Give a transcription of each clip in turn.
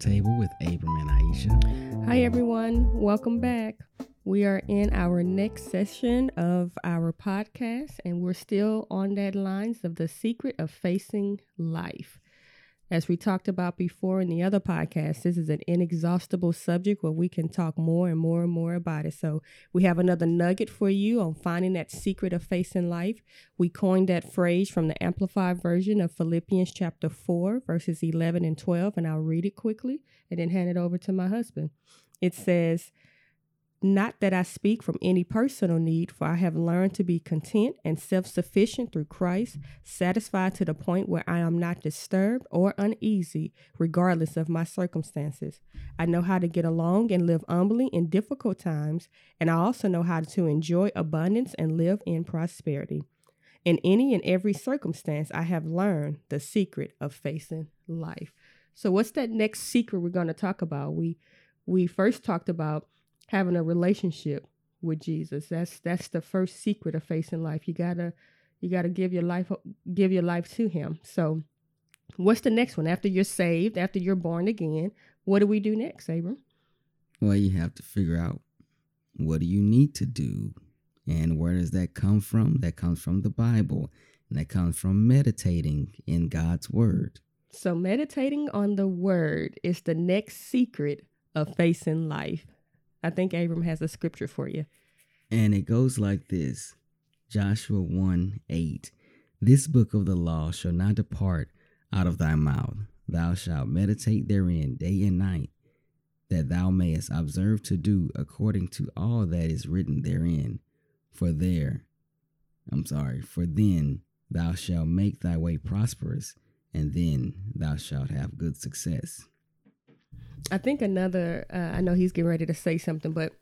Roundtable with Abram and Aisha. Hi, everyone. Welcome back. We are in our next session of our podcast, and we're still on that lines of the secret of facing life. As we talked about before in the other podcast, this is an inexhaustible subject where we can talk more and more and more about it. So, we have another nugget for you on finding that secret of facing life. We coined that phrase from the Amplified version of Philippians chapter 4, verses 11 and 12, and I'll read it quickly and then hand it over to my husband. It says, not that I speak from any personal need, for I have learned to be content and self sufficient through Christ, satisfied to the point where I am not disturbed or uneasy, regardless of my circumstances. I know how to get along and live humbly in difficult times, and I also know how to enjoy abundance and live in prosperity. In any and every circumstance, I have learned the secret of facing life. So, what's that next secret we're going to talk about? We we first talked about having a relationship with Jesus. That's that's the first secret of facing life. You gotta you gotta give your life give your life to Him. So, what's the next one after you're saved? After you're born again, what do we do next, Abram? Well, you have to figure out what do you need to do, and where does that come from? That comes from the Bible, and that comes from meditating in God's Word. So, meditating on the Word is the next secret of facing life. I think Abram has a scripture for you. And it goes like this Joshua 1 8. This book of the law shall not depart out of thy mouth. Thou shalt meditate therein day and night, that thou mayest observe to do according to all that is written therein. For there, I'm sorry, for then thou shalt make thy way prosperous, and then thou shalt have good success. I think another, uh, I know he's getting ready to say something, but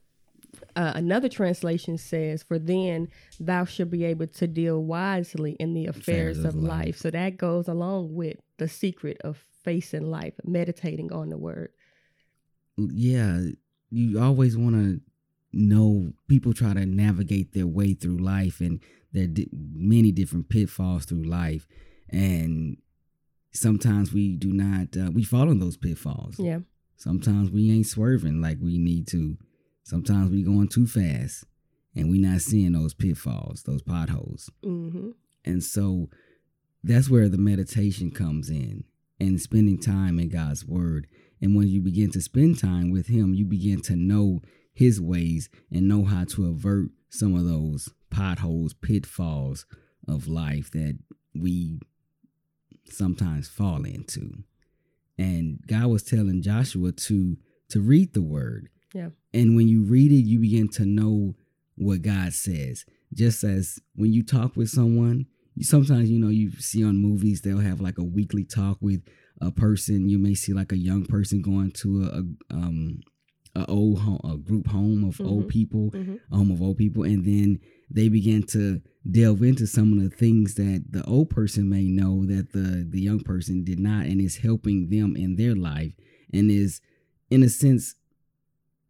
uh, another translation says, For then thou shalt be able to deal wisely in the affairs, affairs of, life. life. So that goes along with the secret of facing life, meditating on the word. Yeah, you always want to know people try to navigate their way through life and there are di- many different pitfalls through life and sometimes we do not uh, we fall in those pitfalls yeah Sometimes we ain't swerving like we need to. Sometimes we going too fast and we not seeing those pitfalls, those potholes. Mm-hmm. And so that's where the meditation comes in and spending time in God's word. And when you begin to spend time with him, you begin to know his ways and know how to avert some of those potholes, pitfalls of life that we sometimes fall into and God was telling Joshua to to read the word. Yeah. And when you read it, you begin to know what God says. Just as when you talk with someone, you, sometimes you know you see on movies they'll have like a weekly talk with a person. You may see like a young person going to a, a um a old home, a group home of mm-hmm. old people, mm-hmm. a home of old people, and then they begin to delve into some of the things that the old person may know that the the young person did not and is helping them in their life and is in a sense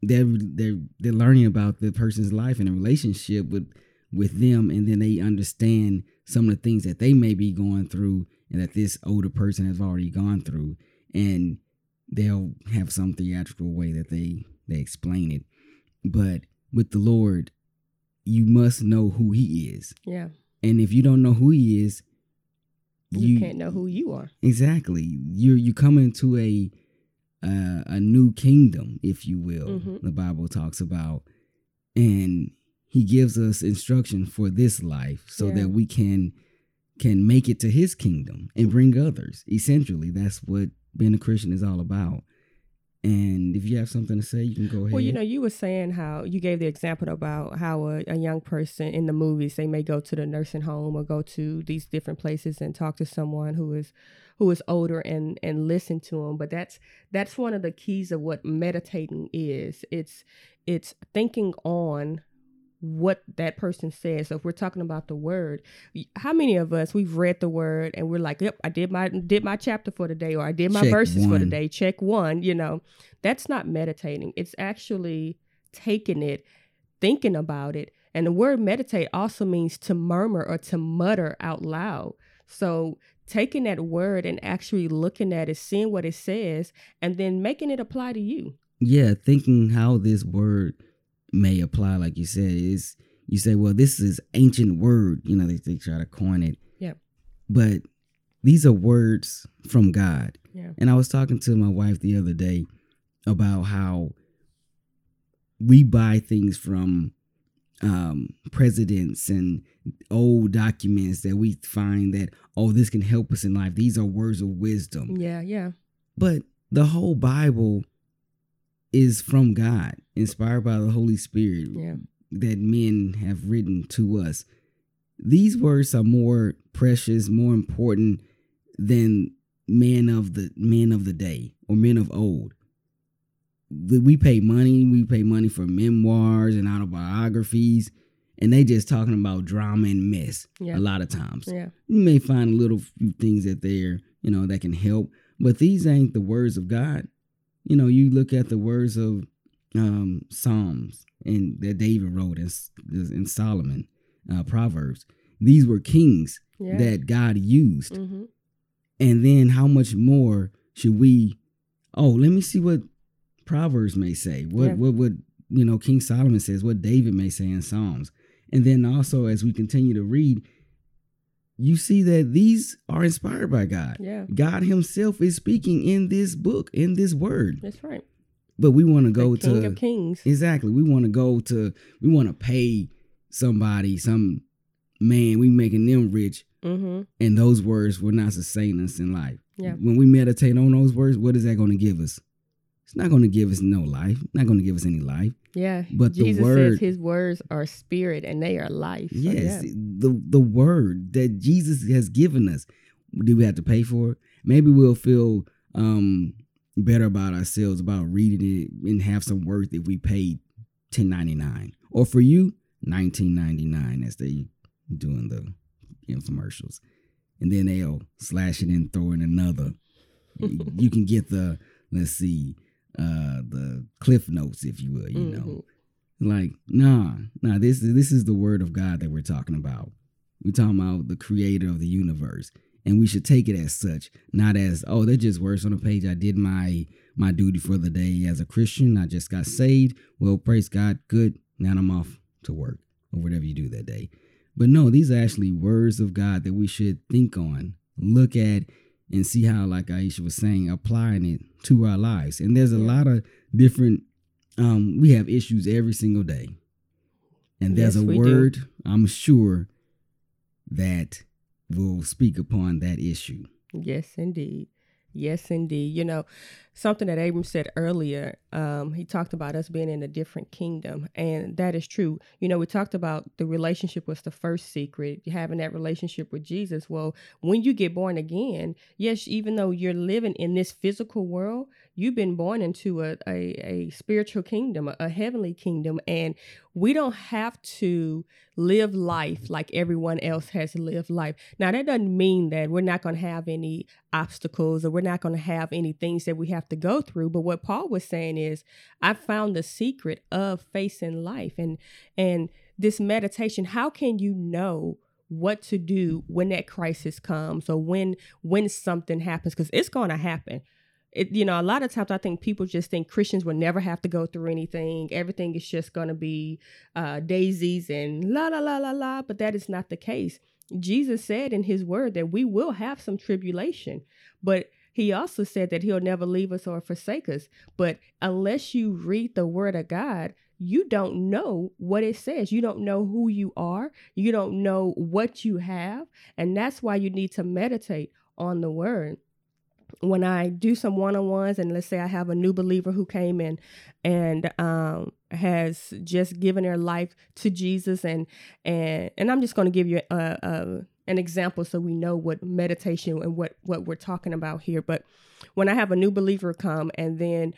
they're they're they're learning about the person's life and a relationship with with them and then they understand some of the things that they may be going through and that this older person has already gone through. And they'll have some theatrical way that they they explain it. But with the lord you must know who he is. Yeah. And if you don't know who he is, you, you can't know who you are. Exactly. You you come into a uh, a new kingdom, if you will. Mm-hmm. The Bible talks about, and He gives us instruction for this life, so yeah. that we can can make it to His kingdom and bring others. Essentially, that's what being a Christian is all about. And if you have something to say, you can go ahead. Well, you know, you were saying how you gave the example about how a, a, young person in the movies they may go to the nursing home or go to these different places and talk to someone who is who is older and and listen to them. But that's that's one of the keys of what meditating is. It's it's thinking on what that person says. So if we're talking about the word, how many of us we've read the word and we're like, "Yep, I did my did my chapter for the day, or I did my Check verses one. for the day. Check one." You know, that's not meditating. It's actually taking it, thinking about it, and the word meditate also means to murmur or to mutter out loud. So taking that word and actually looking at it, seeing what it says, and then making it apply to you. Yeah, thinking how this word may apply, like you said, is you say, well, this is ancient word. You know, they, they try to coin it. Yeah. But these are words from God. Yeah. And I was talking to my wife the other day about how we buy things from um, presidents and old documents that we find that oh this can help us in life these are words of wisdom Yeah, yeah. but the whole bible is from god inspired by the holy spirit Yeah. that men have written to us these words are more precious more important than men of the men of the day or men of old we pay money we pay money for memoirs and autobiographies and they just talking about drama and mess Yeah. a lot of times Yeah. you may find a little few things that they're you know that can help but these ain't the words of god you know you look at the words of um psalms and that david wrote in, in solomon uh, proverbs these were kings Yeah. that god used mm-hmm. and then how much more should we oh let me see what proverbs may say what Yeah. what what you know king solomon says what david may say in psalms and then also as we continue to read you see that these are inspired by god Yeah. god himself is speaking in this book in this word That's right. but we want to go the King to of Kings. exactly we want to go to we want to pay somebody some man we making them rich Mm-hmm. and those words will not sustain us in life. Yeah. When we meditate on those words, what is that going to give us? It's not going to give us no life. Not going to give us any life. Yeah. But the Jesus says his words are spirit and they are life. So, yes, yeah. the the word that Jesus has given us. Do we have to pay for it? Maybe we'll feel um better about ourselves about reading it and have some worth if we paid ten ninety nine, or for you nineteen ninety nine as they doing the infomercials, and then they'll slash it and throw in another. you can get the let's see uh the cliff notes if you will you know. Mhm. like nah nah this this is the word of god that we're talking about. We're talking about the creator of the universe and we should take it as such not as oh they're just words on a page. I did my my duty for the day as a christian. I just got saved. Well praise god. Good. Now i'm off to work or whatever you do that day. But no these are actually words of god that we should think on look at and see how like aisha was saying applying it to our lives and there's a lot of different um we have issues every single day and there's Yes, a we do. word i'm sure that will speak upon that issue Yes, indeed. Yes, indeed. You know, something that Abram said earlier, um, he talked about us being in a different kingdom, and that is true. You know, we talked about the relationship was the first secret, having that relationship with Jesus. Well, when you get born again, yes, even though you're living in this physical world, you've been born into a, a, a spiritual kingdom, a, a heavenly kingdom, and we don't have to live life like everyone else has lived life. Now, that doesn't mean that we're not going to have any obstacles or we're not going to have any things that we have to go through. But what Paul was saying is, I found the secret of facing life and and this meditation. How can you know? what to do when that crisis comes or when when something happens because it's going to happen it, you know, a lot of times I think people just think Christians will never have to go through anything. Everything is just going to be uh, daisies and la la la la la. But that is not the case. Jesus said in His Word that we will have some tribulation, but He also said that He'll never leave us or forsake us. But unless you read the Word of God, you don't know what it says. You don't know who you are. You don't know what you have, and that's why you need to meditate on the Word when I do some one on ones, and let's say I have a new believer who came in and um, has just given their life to Jesus, and and and I'm just going to give you a, a an example so we know what meditation and what what we're talking about here. But when I have a new believer come, and then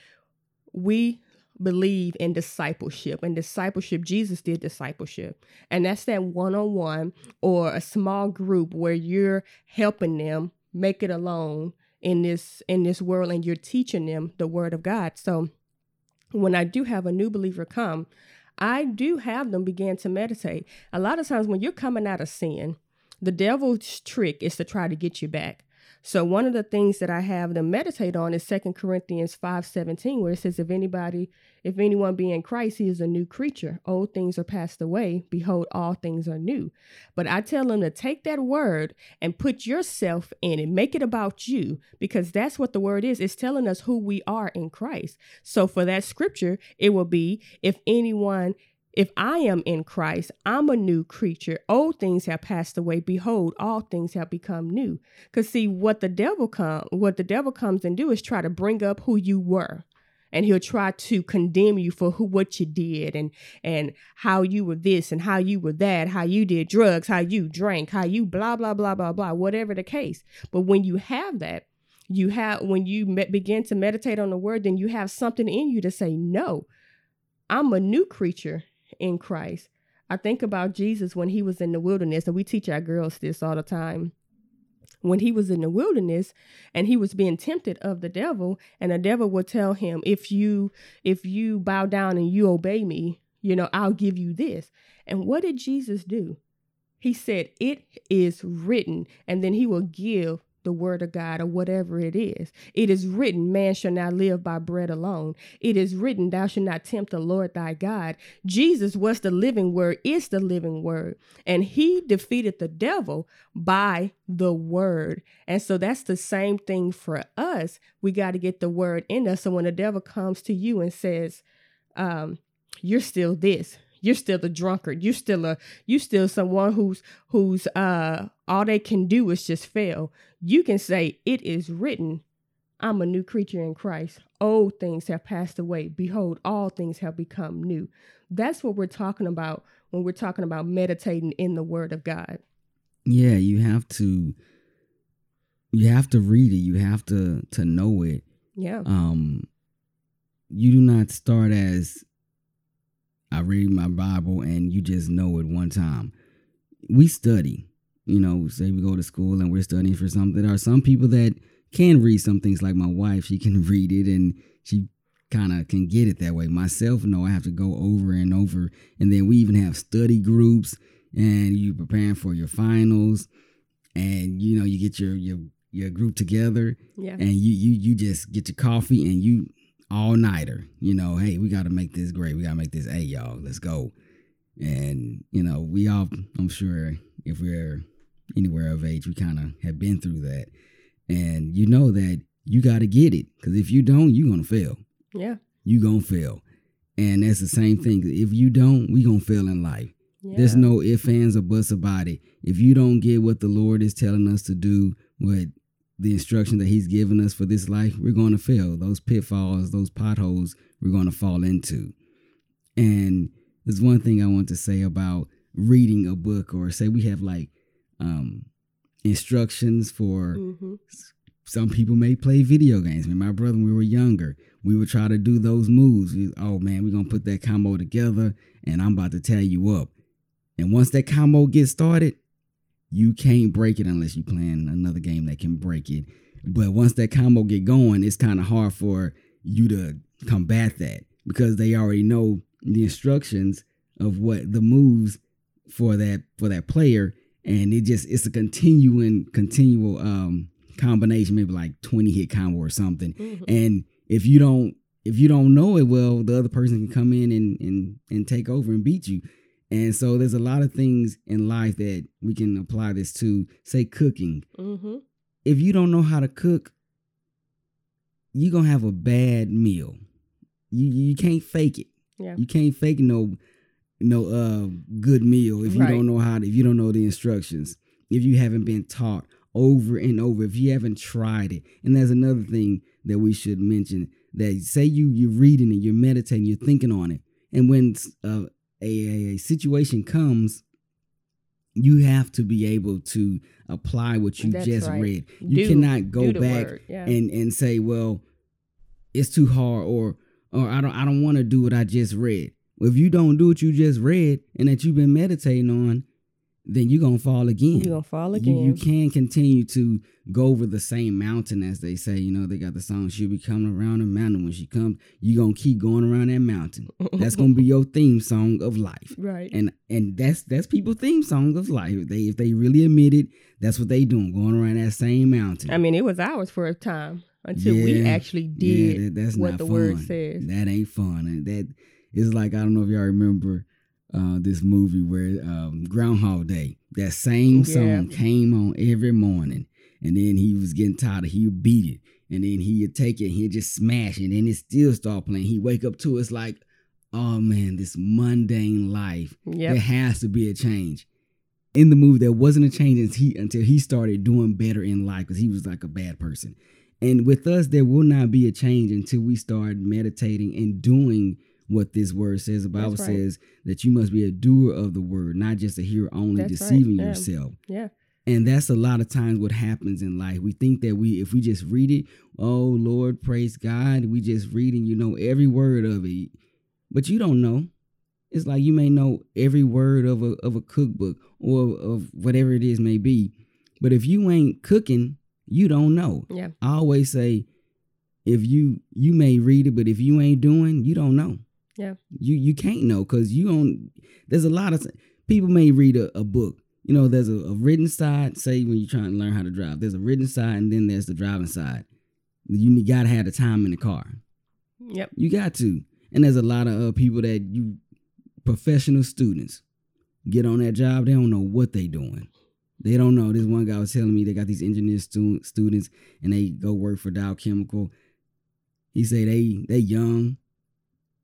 we believe in discipleship and discipleship jesus did discipleship and that's that one-on-one or a small group where you're helping them make it alone in this in this world and you're teaching them the word of God. So when I do have a new believer come, I do have them begin to meditate. A lot of times when you're coming out of sin, the devil's trick is to try to get you back. So one of the things that I have them meditate on is Second Corinthians 5:17 where it says if anybody if anyone be in Christ he is a new creature old things are passed away behold all things are new. But I tell them to take that word and put yourself in it make it about you because that's what the word is it's telling us who we are in Christ. So for that scripture it will be if anyone if I am in Christ, I'm a new creature. Old things have passed away. Behold, all things have become new. Cause see, what the devil come, what the devil comes and do is try to bring up who you were, and he'll try to condemn you for who what you did and and how you were this and how you were that, how you did drugs, how you drank, how you blah blah blah blah blah, whatever the case. But when you have that, you have when you me- begin to meditate on the word, then you have something in you to say no. I'm a new creature in Christ. I think about Jesus when he was in the wilderness, and we teach our girls this all the time. When he was in the wilderness and he was being tempted of the devil, and the devil would tell him, If you if you bow down and you obey me, you know, I'll give you this. And what did Jesus do? He said, It is written, and then he will give the word of God or whatever it is. It is written, man shall not live by bread alone. It is written, thou shalt not tempt the Lord thy God. Jesus was the living word, is the living word. And he defeated the devil by the word. And so that's the same thing for us. We got to get the word in us. So when the devil comes to you and says, um, you're still this, you're still the drunkard. You're still a you still someone who's who's uh all they can do is just fail. You can say it is written i'm a new creature in christ. Old things have passed away. Behold all things have become new. That's what we're talking about when we're talking about meditating in the word of god. Yeah you have to you have to read it. You have to to know it. Yeah. Um you do not start as I read my Bible and you just know it one time. We study, you know, say we go to school and we're studying for something. There are some people that can read some things like my wife, she can read it and she kind of can get it that way. Myself, no, I have to go over and over. And then we even have study groups and you preparing for your finals and you know, you get your your your group together yeah and you you you just get your coffee and you all nighter. You know, hey, we got to make this great. We got to make this. Hey, y'all, let's go. And you know, we all, I'm sure, if we're anywhere of age, we kind of have been through that. And you know that you got to get it because if you don't, you're gonna fail. yeah You gonna fail. And that's the same thing. If you don't, we gonna fail in life. yeah There's no ifs, ands, or buts about it. If you don't get what the Lord is telling us to do, what the instruction that He's given us for this life, we're going to fail. Those pitfalls, those potholes, we're going to fall into. And there's one thing I want to say about reading a book, or say we have like um, instructions for hmm some people may play video games. Me and my brother, when we were younger, we would try to do those moves. We, oh man, we're gonna put that combo together, and I'm about to tear you up. And once that combo gets started, you can't break it unless you playing another game that can break it. But once that combo get going, it's kind of hard for you to combat that because they already know the instructions of what the moves for that for that player, and it just it's a continuing continual um combination, maybe like 20 hit combo or something. hmm And if you don't if you don't know it well, the other person can come in and and and take over and beat you. And so there's a lot of things in life that we can apply this to. Say cooking. hmm If you don't know how to cook, you're gonna have a bad meal. You you can't fake it. yeah You can't fake no no uh good meal if you Right. don't know how to if you don't know the instructions. If you haven't been taught over and over, if you haven't tried it. And there's another thing that we should mention that say you you're reading and you're meditating, you're thinking on it. And when uh, a, a, situation comes, you have to be able to apply what you That's just right. read. You Do- cannot go back yeah. and and say, well, it's too hard or or I don't I don't want to do what I just read. If you don't do what you just read and that you've been meditating on, then you're gonna fall again. You're gonna fall again. you can't continue to go over the same mountain as they say. You know, they got the song "She'll be coming around the mountain." When she comes, you're gonna keep going around that mountain. That's gonna be your theme song of life. right. And and that's that's people's theme song of life. If they if they really admit it, that's what they doing, going around that same mountain. I mean, it was ours for a time until we Yeah, actually yeah, did that- that's what not the fun. word says. That ain't fun. And that is like I don't know if y'all remember uh, this movie where um, Groundhog Day. That same Yeah. song came on every morning, and then he was getting tired. Of he would beat it, and then he'd take it, and he'd just smash it, and then it still start playing. He wake up to it, it's like, oh man, this mundane life. Yep. There has to be a change. In the movie, there wasn't a change until he, until he started doing better in life because he was like a bad person. And with us, there will not be a change until we start meditating and doing what this word says. The Bible right. says that you must be a doer of the word, not just a hearer only, That's right, deceiving yeah. yourself. Yeah. And that's a lot of times what happens in life. We think that we, if we just read it, oh Lord, praise God, we just reading, you know, every word of it. But you don't know. It's like you may know every word of a of a cookbook or of whatever it is may be. But if you ain't cooking, you don't know. Yeah. I always say, if you you may read it, but if you ain't doing, you don't know. Yeah. You you can't know because you don't. There's a lot of people may read a, a book. You know, there's a, a written side. Say when you're trying to learn how to drive, there's a written side, and then there's the driving side. You gotta have the time in the car. Yep. You got to. And there's a lot of uh, people that you professional students get on that job. They don't know what they doing. They don't know. This one guy was telling me they got these engineer stu- students and they go work for Dow Chemical. He said they they young.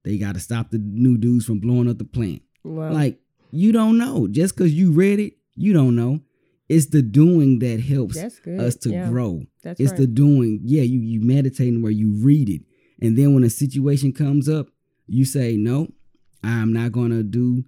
They got to stop the new dudes from blowing up the plant. Well, Like you don't know. Just because you read it, you don't know. It's the doing that helps us to yeah, grow. That's It's right. the doing. Yeah, you you meditating where you read it, and then when a situation comes up, you say, "No, I'm not gonna do."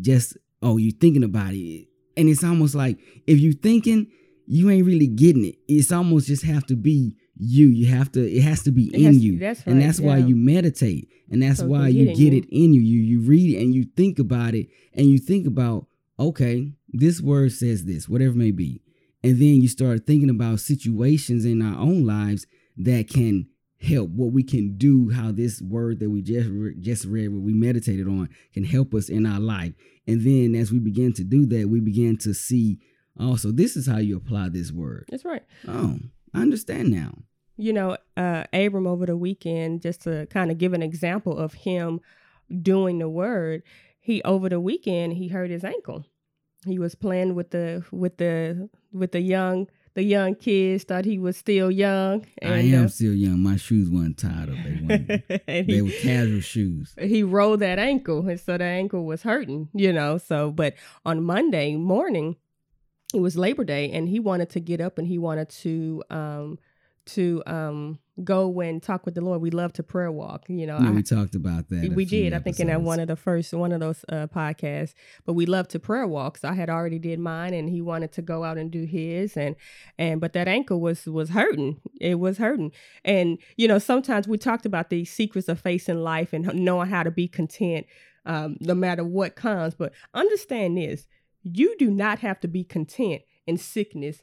Just oh, you thinking about it, and it's almost like if you thinking, you ain't really getting it. It's almost just have to be you. You have to. It has to be It in has- you, that's and right, that's why you meditate, and that's So why you get it in you. You you read it and you think about it, and you think about okay, this word says this, whatever it may be. And then you start thinking about situations in our own lives that can help what we can do, how this word that we just re- just read, what we meditated on, can help us in our life. And then as we begin to do that, we begin to see oh, also this is how you apply this word. That's right. Oh, I understand now. You know, uh, Abram over the weekend, just to kind of give an example of him doing the word, he over the weekend he hurt his ankle. He was playing with the with the with the young the young kids, thought he was still young, And, I am still young. My shoes weren't tied up. They weren't. they he, were casual shoes. he rolled that ankle, and so the ankle was hurting, you know. So, but on Monday morning, it was Labor Day, and he wanted to get up and he wanted to um to um go and talk with the Lord. We love to prayer walk, you know. Yeah, I- we talked about that. we did, I think, in that one of the first one of those uh, podcasts. But we love to prayer walk, so I had already did mine, and he wanted to go out and do his, and and but that ankle was was hurting. It was hurting, and you know, sometimes we talked about the secrets of facing life and knowing how to be content, um, no matter what comes. But understand this: you do not have to be content in sickness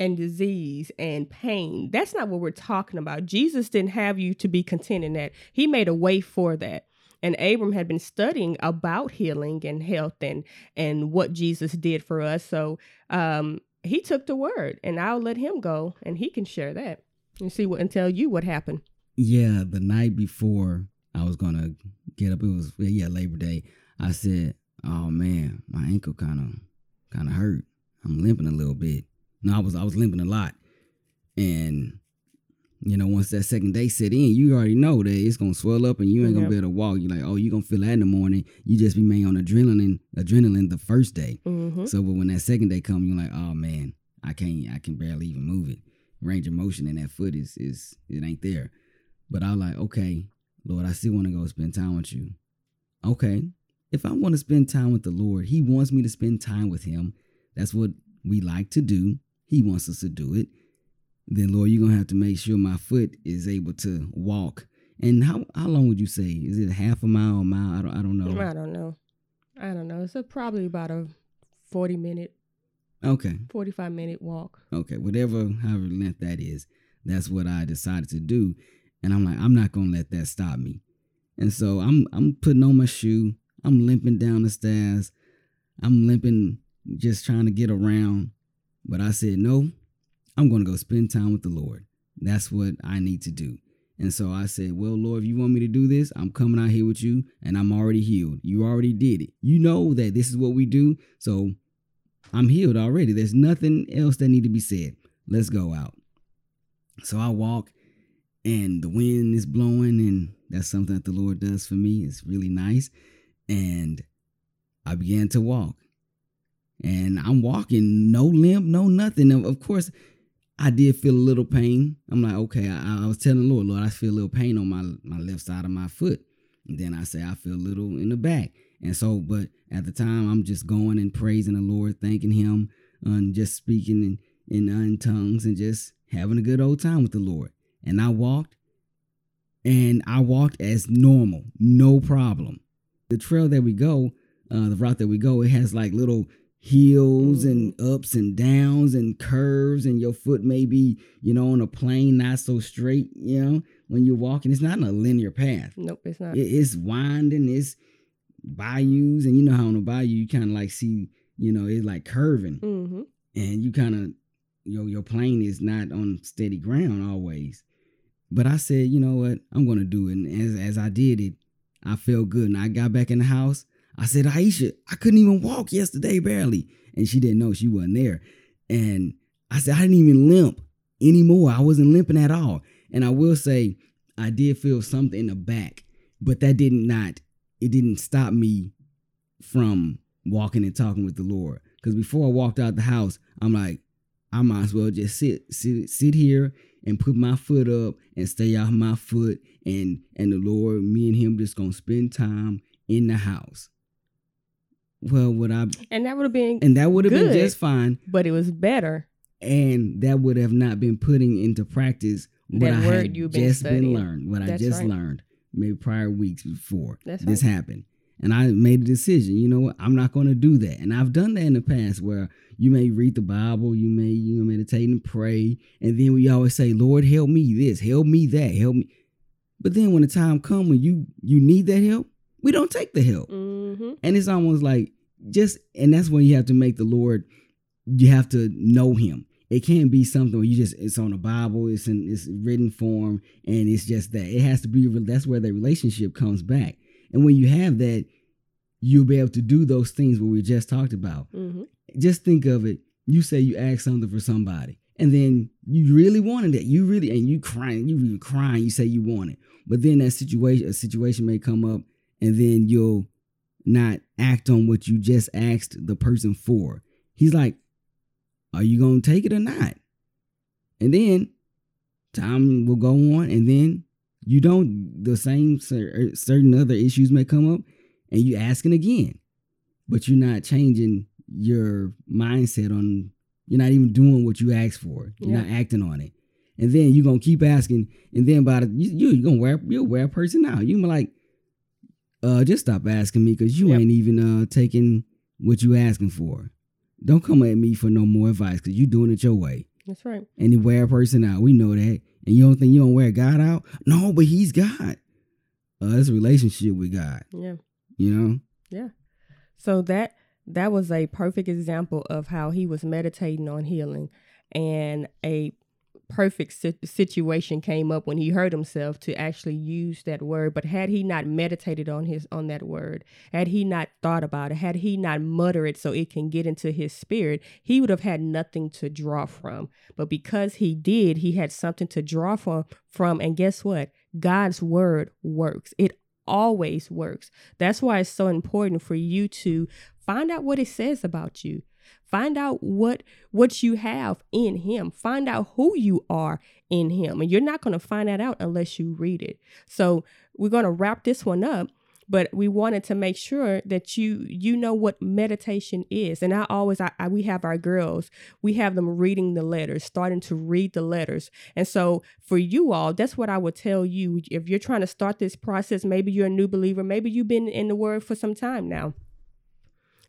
and disease and pain. That's not what we're talking about. Jesus didn't have you to be content in that. He made a way for that. And Abram had been studying about healing and health and and what Jesus did for us. So um, he took the word, and I'll let him go, and he can share that and see what and tell you what happened. Yeah, the night before I was gonna get up, it was yeah Labor Day. I said, "Oh man, my ankle kind of kind of hurt. I'm limping a little bit. No, I was I was limping a lot, and you know once that second day set in, you already know that it's gonna swell up and you ain't gonna Yep. be able to walk. You're like, oh, you gonna feel that in the morning. You just be made on adrenaline, adrenaline the first day. Mm-hmm. So, but when that second day come, you're like, oh man, I can't, I can barely even move it. Range of motion in that foot is is it ain't there. But I was like, okay, Lord, I still want to go spend time with you. Okay, if I want to spend time with the Lord, He wants me to spend time with Him. That's what we like to do. He wants us to do it. Then, Lord, you're gonna have to make sure my foot is able to walk. And how how long would you say? Is it a half a mile, a mile? I don't I don't know. I don't know. I don't know. It's a, probably about a 40 minute, Okay. 45 minute walk. Okay. Whatever, however length that is, that's what I decided to do. And I'm like, I'm not gonna let that stop me. And so I'm I'm putting on my shoe. I'm limping down the stairs. I'm limping, just trying to get around. But I said, no, I'm gonna go spend time with the Lord. That's what I need to do. And so I said, Well, Lord, if you want me to do this, I'm coming out here with you and I'm already healed. You already did it. You know that this is what we do. So I'm healed already. There's nothing else that need to be said. Let's go out. So I walk and the wind is blowing and that's something that the Lord does for me. It's really nice. And I began to walk. And I'm walking, no limp, no nothing. Of course, I did feel a little pain. I'm like, okay, I, I, was telling the Lord, Lord, I feel a little pain on my my left side of my foot. And then I say I feel a little in the back. And so, but at the time, I'm just going and praising the Lord, thanking Him, and just speaking in, in, in tongues and just having a good old time with the Lord. And I walked, and I walked as normal, no problem. The trail that we go, uh, the route that we go, it has like little hills and Mm-hmm. ups and downs and curves and your foot may be you know on a plane not so straight you know when you're walking. It's not a linear path. Nope, it's not. it's winding it's bayous and you know how on a bayou you kind of like see you know it's like curving. Mm-hmm. and you kind of your your plane is not on steady ground always. But i said you know what? I'm gonna do it. And as, as i did it i felt good. And i got back in the house i said aisha i couldn't even walk yesterday barely. And she didn't know she wasn't there. And i said i didn't even limp anymore. I wasn't limping at all. And i will say i did feel something in the back but that did not it didn't stop me from walking and talking with the lord. Because before i walked out the house i'm like I might as well just sit sit sit here and put my foot up and stay off my foot. And and the Lord, me and him just gonna spend time in the house. Well, would I And that would have been, and that would have been just fine, but it was better. and that would have not been putting into practice what That I had you've just been studying. learned, what I just right. learned maybe prior weeks before That's this right. happened. And I made a decision, you know what? I'm not going to do that. And I've done that in the past where you may read the Bible, you may you know, meditate and pray, and then we always say, "Lord, help me this, help me that, help me." But then when the time comes when you you need that help, we don't take the help. Mm-hmm. And it's almost like just and that's when you have to make the Lord you have to know him. It can't be something where you just it's on the Bible, it's in it's written form, and it's just that. It has to be that's where the relationship comes back. And when you have that, you'll be able to do those things what we just talked about. Mm-hmm. Just think of it. You say you ask something for somebody, and then you really wanted it. You really and you crying, you even crying. You say you want it, but then that situation, a situation may come up, and then you'll not act on what you just asked the person for. He's like, "Are you gonna take it or not?" And then time will go on, and then you don't. The same er, certain other issues may come up, and you're asking again, but you're not changing your mindset on. You're not even doing what you asked for. You're Yeah. not acting on it, and then you're gonna keep asking, and then by the you, you you're gonna wear you'll wear a person out. You be like, uh, just stop asking me because you Yep. ain't even uh taking what you asking for. Don't come at me for no more advice because you doing it your way. That's right. And you wear a person out. We know that. And you don't think you don't wear God out? No, but he's God. Uh, it's a relationship with God. Yeah. You know? Yeah. So that that was a perfect example of how he was meditating on healing, and a perfect si- situation came up when he heard himself to actually use that word. But had he not meditated on his on that word, had he not thought about it, had he not muttered it so it can get into his spirit, he would have had nothing to draw from. But because he did, he had something to draw from. From and guess what? God's word works. It always works. That's why it's so important for you to find out what it says about you. Find out what what you have in him. Find out who you are in him. And you're not going to find that out unless you read it. So, we're going to wrap this one up, but we wanted to make sure that you you know what meditation is. And I always I, I we have our girls, we have them reading the letters, starting to read the letters. And so for you all, that's what I would tell you if you're trying to start this process, maybe you're a new believer, maybe you've been in the word for some time now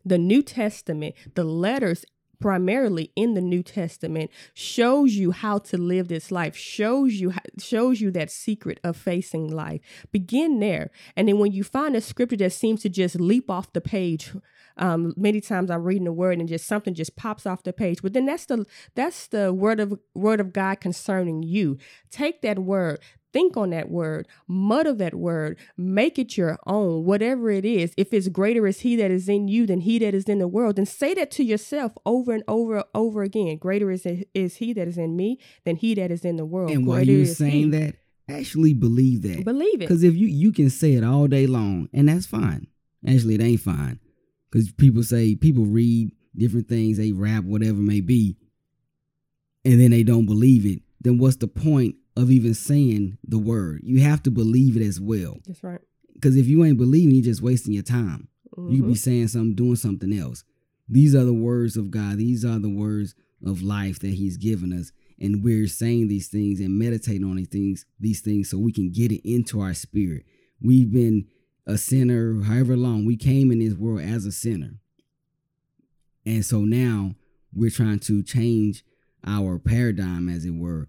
the New Testament, the letters primarily in the New Testament shows you how to live this life, shows you shows you that secret of facing life. Begin there. And then when you find a scripture that seems to just leap off the page, um, many times I'm reading the word and just something just pops off the page. But then that's the that's the word of word of God concerning you. Take that word, Think on that word, mutter that word, make it your own, whatever it is. If it's greater is he that is in you than he that is in the world, then say that to yourself over and over and over again. Greater is, is he that is in me than he that is in the world. And while you're saying he. that, actually believe that. Believe it. Because if you you can say it all day long, and that's fine. Actually, it ain't fine. Because people say people read different things, they rap, whatever may be, and then they don't believe it. Then what's the point of even saying the word. You have to believe it as well. That's right. Because if you ain't believing, you're just wasting your time. Mm-hmm. You could be mm-hmm. saying something, doing something else. These are the words of God. These are the words of life that He's given us. And we're saying these things and meditating on these things, these things so we can get it into our spirit. We've been a sinner however long. We came in this world as a sinner. And so now we're trying to change our paradigm, as it were,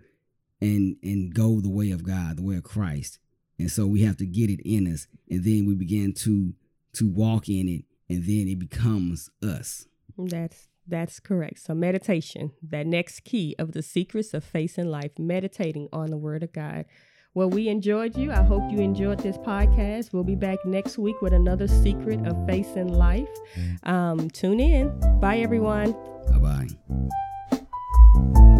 and and go the way of God, the way of Christ. And so we have to get it in us, and then we begin to to walk in it, and then it becomes us. That's that's correct. So meditation, that next key of the secrets of facing life, meditating on the Word of God. Well, we enjoyed you. I hope you enjoyed this podcast. We'll be back next week with another secret of facing life. Um, tune in. Bye, everyone. Bye bye.